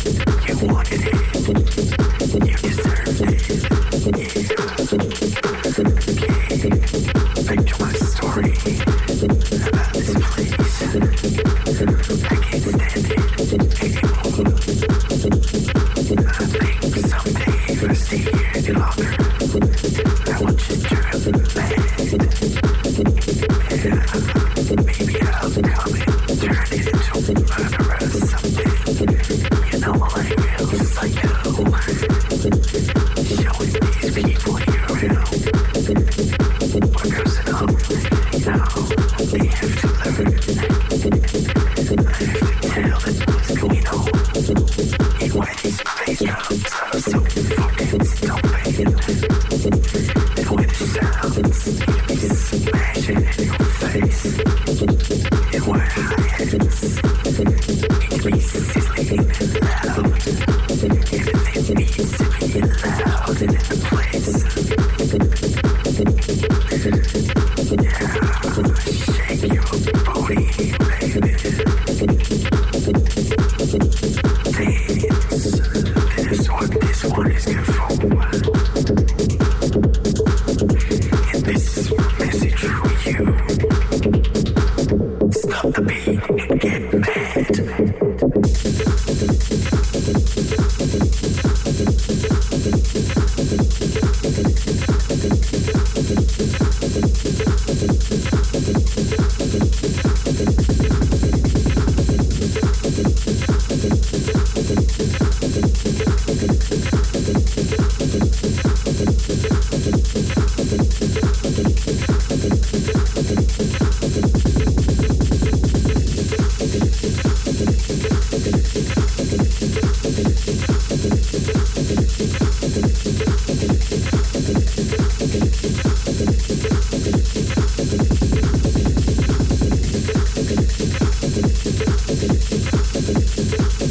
Your